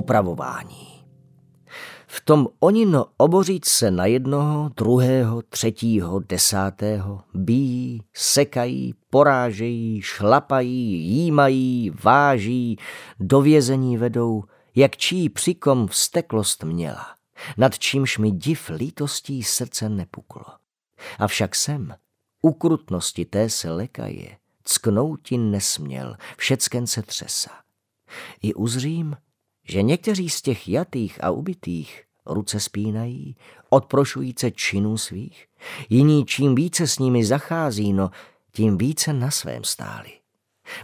popravování. V tom onino obořít se na jednoho, druhého, třetího, desátého, bíjí, sekají, porážejí, šlapají, jímají, váží, do vězení vedou, jak čí přikom vsteklost měla, nad čímž mi div lítostí srdce nepuklo. Avšak jsem, ukrutnosti té se lekaje, cknouti nesměl, všecken se třesa. I uzřím, že někteří z těch jatých a ubitých ruce spínají, odprošujíce činů svých, jiní čím více s nimi zachází, no tím více na svém stáli.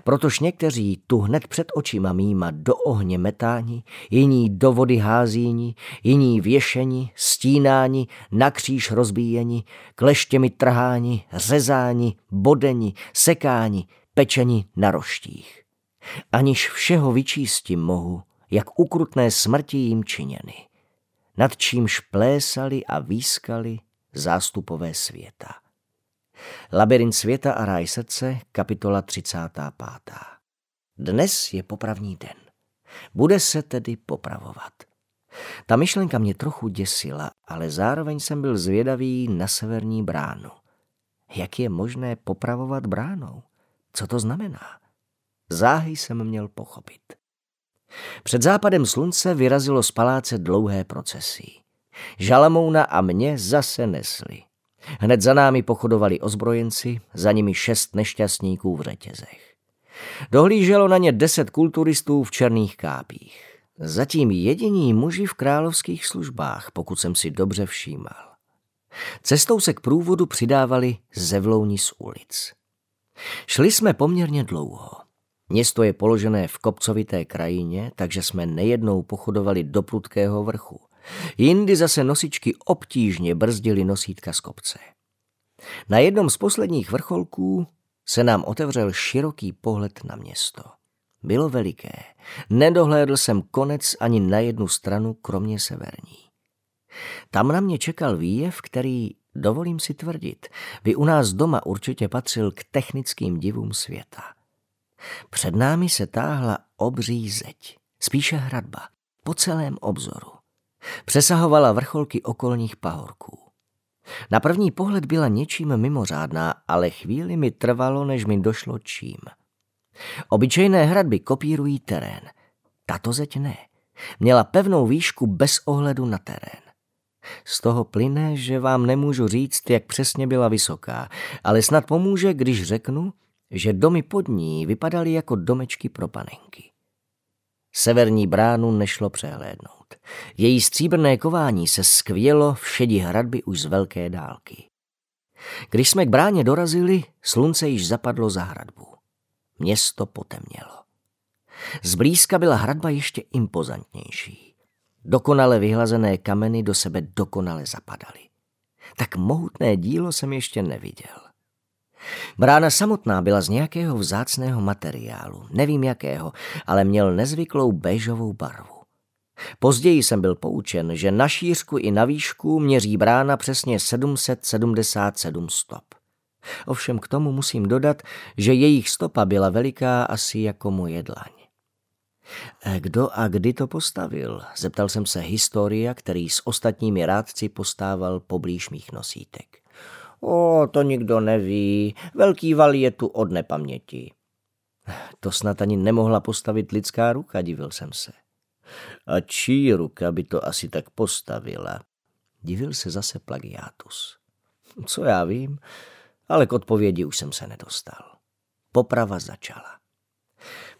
Protož někteří tu hned před očima mýma do ohně metáni, jiní do vody házíni, jiní věšeni, stínáni, na kříž rozbíjeni, kleštěmi trháni, řezáni, bodeni, sekáni, pečeni na roštích. Aniž všeho vyčístím mohu, jak ukrutné smrti jim činěny, nad čímž plésali a výskali zástupové světa. Labirint světa a ráj srdce, kapitola 35. Dnes je popravní den. Bude se tedy popravovat. Ta myšlenka mě trochu děsila, ale zároveň jsem byl zvědavý na severní bránu. Jak je možné popravovat bránou? Co to znamená? Záhy jsem měl pochopit. Před západem slunce vyrazilo z paláce dlouhé procesí. Žalamouna a mě zase nesli. Hned za námi pochodovali ozbrojenci, za nimi šest nešťastníků v řetězech. Dohlíželo na ně deset kulturistů v černých kápích. Zatím jediní muži v královských službách, pokud jsem si dobře všímal. Cestou se k průvodu přidávali zevlouni z ulic. Šli jsme poměrně dlouho. Město je položené v kopcovité krajině, takže jsme nejednou pochodovali do prudkého vrchu. Jindy zase nosičky obtížně brzdili nosítka z kopce. Na jednom z posledních vrcholků se nám otevřel široký pohled na město. Bylo veliké. Nedohlédl jsem konec ani na jednu stranu, kromě severní. Tam na mě čekal výjev, který, dovolím si tvrdit, by u nás doma určitě patřil k technickým divům světa. Před námi se táhla obří zeď, spíše hradba, po celém obzoru. Přesahovala vrcholky okolních pahorků. Na první pohled byla něčím mimořádná, ale chvíli mi trvalo, než mi došlo čím. Obyčejné hradby kopírují terén. Tato zeď ne. Měla pevnou výšku bez ohledu na terén. Z toho plyne, že vám nemůžu říct, jak přesně byla vysoká, ale snad pomůže, když řeknu, že domy pod ní vypadaly jako domečky pro panenky. Severní bránu nešlo přehlédnout. Její stříbrné kování se skvělo v šedi hradby už z velké dálky. Když jsme k bráně dorazili, slunce již zapadlo za hradbu. Město potemnělo. Zblízka byla hradba ještě impozantnější. Dokonale vyhlazené kameny do sebe dokonale zapadaly. Tak mohutné dílo jsem ještě neviděl. Brána samotná byla z nějakého vzácného materiálu, nevím jakého, ale měl nezvyklou béžovou barvu. Později jsem byl poučen, že na šířku i na výšku měří brána přesně 777 stop. Ovšem k tomu musím dodat, že jejich stopa byla veliká asi jako moje dlaň. E, kdo a kdy to postavil? Zeptal jsem se historia, který s ostatními rádci postával poblíž mých nosítek. O, to nikdo neví, velký val je tu od nepaměti. To snad ani nemohla postavit lidská ruka, divil jsem se. A čí ruka by to asi tak postavila? Divil se zase plagiátus. Co já vím, ale k odpovědi už jsem se nedostal. Poprava začala.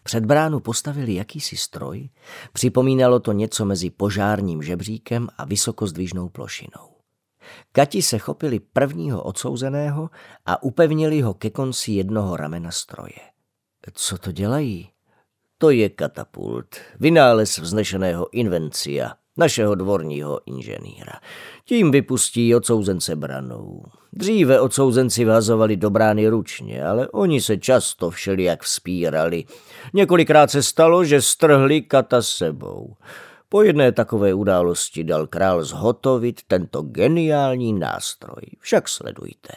Před bránu postavili jakýsi stroj, připomínalo to něco mezi požárním žebříkem a vysokozdvižnou plošinou. Kati se chopili prvního odsouzeného a upevnili ho ke konci jednoho ramena stroje. Co to dělají? To je katapult, vynález vznešeného invencia, našeho dvorního inženýra. Tím vypustí odsouzence branou. Dříve odsouzenci vázovali do brány ručně, ale oni se často všelijak vzpírali. Několikrát se stalo, že strhli kata sebou. Po jedné takové události dal král zhotovit tento geniální nástroj. Však sledujte.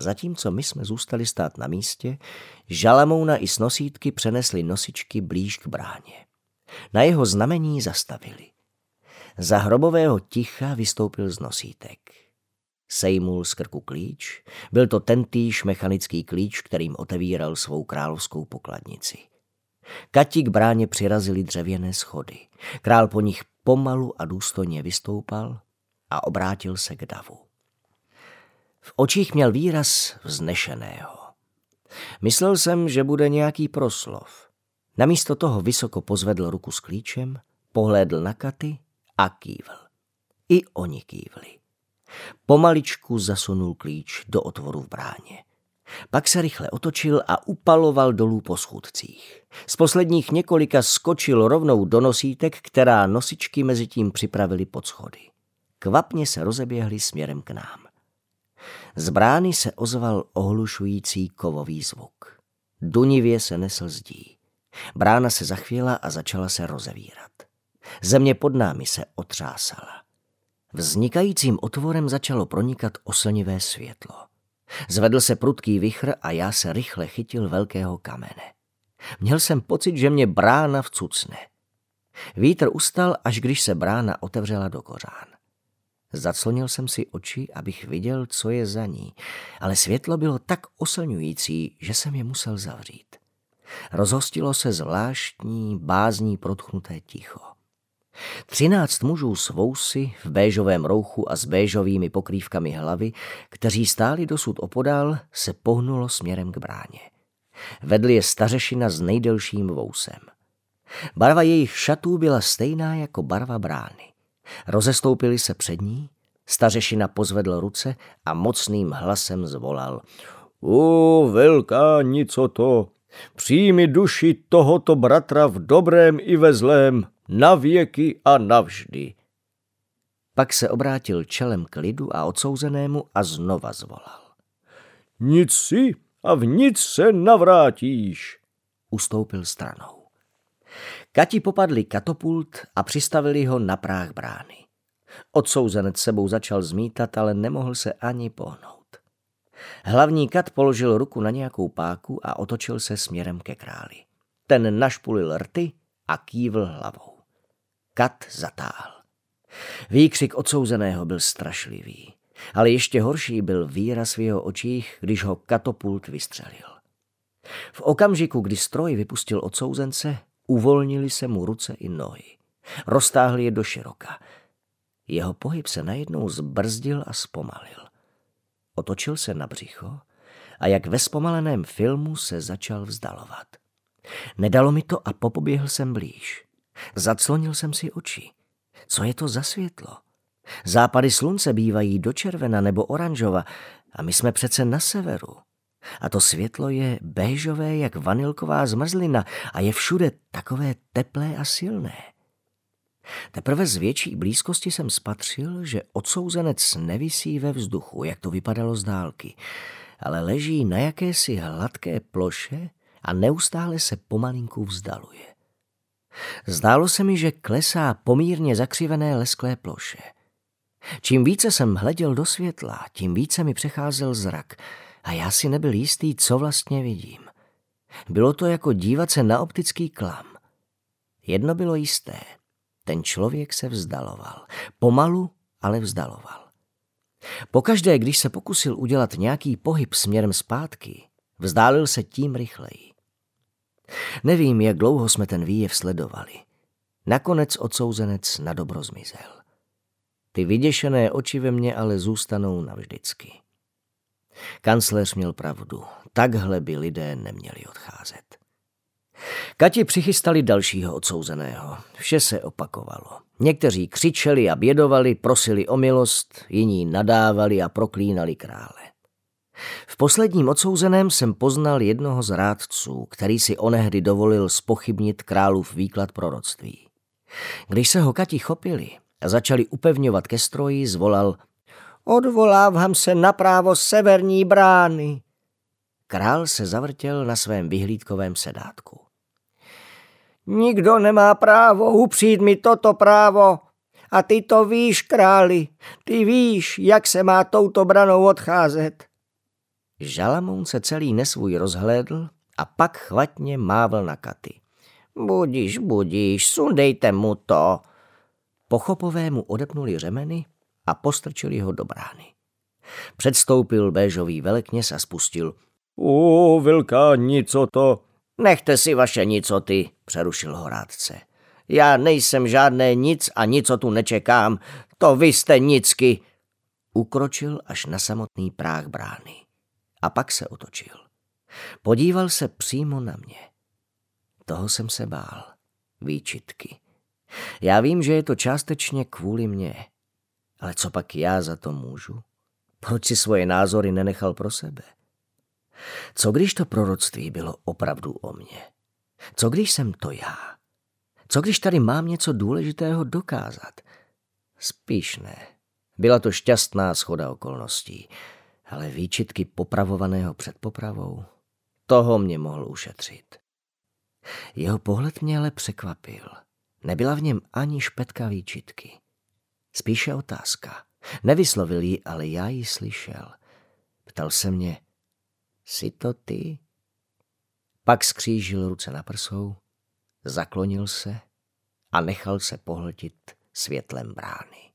Zatímco my jsme zůstali stát na místě, Žalamouna i snosítky přenesli nosičky blíž k bráně. Na jeho znamení zastavili. Za hrobového ticha vystoupil z nosítek. Sejmul z krku klíč. Byl to tentýž mechanický klíč, kterým otevíral svou královskou pokladnici. Kati k bráně přirazili dřevěné schody. Král po nich pomalu a důstojně vystoupal a obrátil se k davu. V očích měl výraz vznešeného. Myslel jsem, že bude nějaký proslov. Namísto toho vysoko pozvedl ruku s klíčem, pohlédl na Katy a kývl. I oni kývli. Pomaličku zasunul klíč do otvoru v bráně. Pak se rychle otočil a upaloval dolů po schůdcích. Z posledních několika skočil rovnou do nosítek, která nosičky mezi tím připravili pod schody. Kvapně se rozeběhli směrem k nám. Z brány se ozval ohlušující kovový zvuk. Dunivě se nesl zdí. Brána se zachvěla a začala se rozevírat. Země pod námi se otřásala. Vznikajícím otvorem začalo pronikat oslnivé světlo. Zvedl se prudký vichr a já se rychle chytil velkého kamene. Měl jsem pocit, že mě brána vcucne. Vítr ustal, až když se brána otevřela do kořán. Zaclonil jsem si oči, abych viděl, co je za ní, ale světlo bylo tak oslňující, že jsem je musel zavřít. Rozhostilo se zvláštní, bázní protchnuté ticho. Třináct mužů s vousy v béžovém rouchu a s béžovými pokrývkami hlavy, kteří stáli dosud opodál, se pohnulo směrem k bráně. Vedli je stařešina s nejdelším vousem. Barva jejich šatů byla stejná jako barva brány. Rozestoupili se před ní, stařešina pozvedl ruce a mocným hlasem zvolal. O, velká nicoto, přijmi duši tohoto bratra v dobrém i ve zlém, na věky a navždy. Pak se obrátil čelem k lidu a odsouzenému a znova zvolal. Nic si a v nic se navrátíš. Ustoupil stranou. Kati popadli katapult a přistavili ho na práh brány. Odsouzenec sebou začal zmítat, ale nemohl se ani pohnout. Hlavní kat položil ruku na nějakou páku a otočil se směrem ke králi. Ten našpulil rty a kývl hlavou. Kat zatáhl. Výkřik odsouzeného byl strašlivý, ale ještě horší byl výraz v jeho očích, když ho katapult vystřelil. V okamžiku, kdy stroj vypustil odsouzence, uvolnili se mu ruce i nohy. Roztáhli je do široka. Jeho pohyb se najednou zbrzdil a zpomalil. Otočil se na břicho a jak ve zpomaleném filmu se začal vzdalovat. Nedalo mi to a popoběhl jsem blíž. Zaclonil jsem si oči. Co je to za světlo? Západy slunce bývají do červena nebo oranžova a my jsme přece na severu. A to světlo je béžové jak vanilková zmrzlina a je všude takové teplé a silné. Teprve z větší blízkosti jsem spatřil, že odsouzenec nevisí ve vzduchu, jak to vypadalo z dálky, ale leží na jakési hladké ploše a neustále se pomalinku vzdaluje. Zdálo se mi, že klesá pomírně zakřivené lesklé ploše. Čím více jsem hleděl do světla, tím více mi přecházel zrak a já si nebyl jistý, co vlastně vidím. Bylo to jako dívat se na optický klam. Jedno bylo jisté. Ten člověk se vzdaloval. Pomalu, ale vzdaloval. Pokaždé, když se pokusil udělat nějaký pohyb směrem zpátky, vzdálil se tím rychleji. Nevím, jak dlouho jsme ten výjev sledovali. Nakonec odsouzenec na dobro zmizel. Ty vyděšené oči ve mně ale zůstanou navždycky. Kancléř měl pravdu. Takhle by lidé neměli odcházet. Kati přichystali dalšího odsouzeného. Vše se opakovalo. Někteří křičeli a bědovali, prosili o milost, jiní nadávali a proklínali krále. V posledním odsouzeném jsem poznal jednoho z rádců, který si onehdy dovolil spochybnit králův výklad proroctví. Když se ho Kati chopili a začali upevňovat ke stroji, zvolal Odvolávám se na právo severní brány. Král se zavrtěl na svém vyhlídkovém sedátku. Nikdo nemá právo upřít mi toto právo. A ty to víš, králi, ty víš, jak se má touto branou odcházet. Žalamoun se celý nesvůj rozhlédl a pak chvatně mával na katy. Budíš, budíš, sundejte mu to. Pochopové mu odepnuli řemeny a postrčili ho do brány. Předstoupil béžový velekněz a spustil. U, velká nico to. Nechte si vaše nicoty, přerušil ho rádce. Já nejsem žádné nic a nico tu nečekám. To vy jste nicky. Ukročil až na samotný práh brány. A pak se otočil. Podíval se přímo na mě. Toho jsem se bál. Výčitky. Já vím, že je to částečně kvůli mně. Ale co pak já za to můžu? Proč si svoje názory nenechal pro sebe? Co když to proroctví bylo opravdu o mně? Co když jsem to já? Co když tady mám něco důležitého dokázat? Spíš ne. Byla to šťastná schoda okolností, ale výčitky popravovaného před popravou, toho mě mohl ušetřit. Jeho pohled mě ale překvapil. Nebyla v něm ani špetka výčitky. Spíše otázka. Nevyslovil ji, ale já ji slyšel. Ptal se mě, jsi to ty? Pak skřížil ruce na prsou, zaklonil se a nechal se pohltit světlem brány.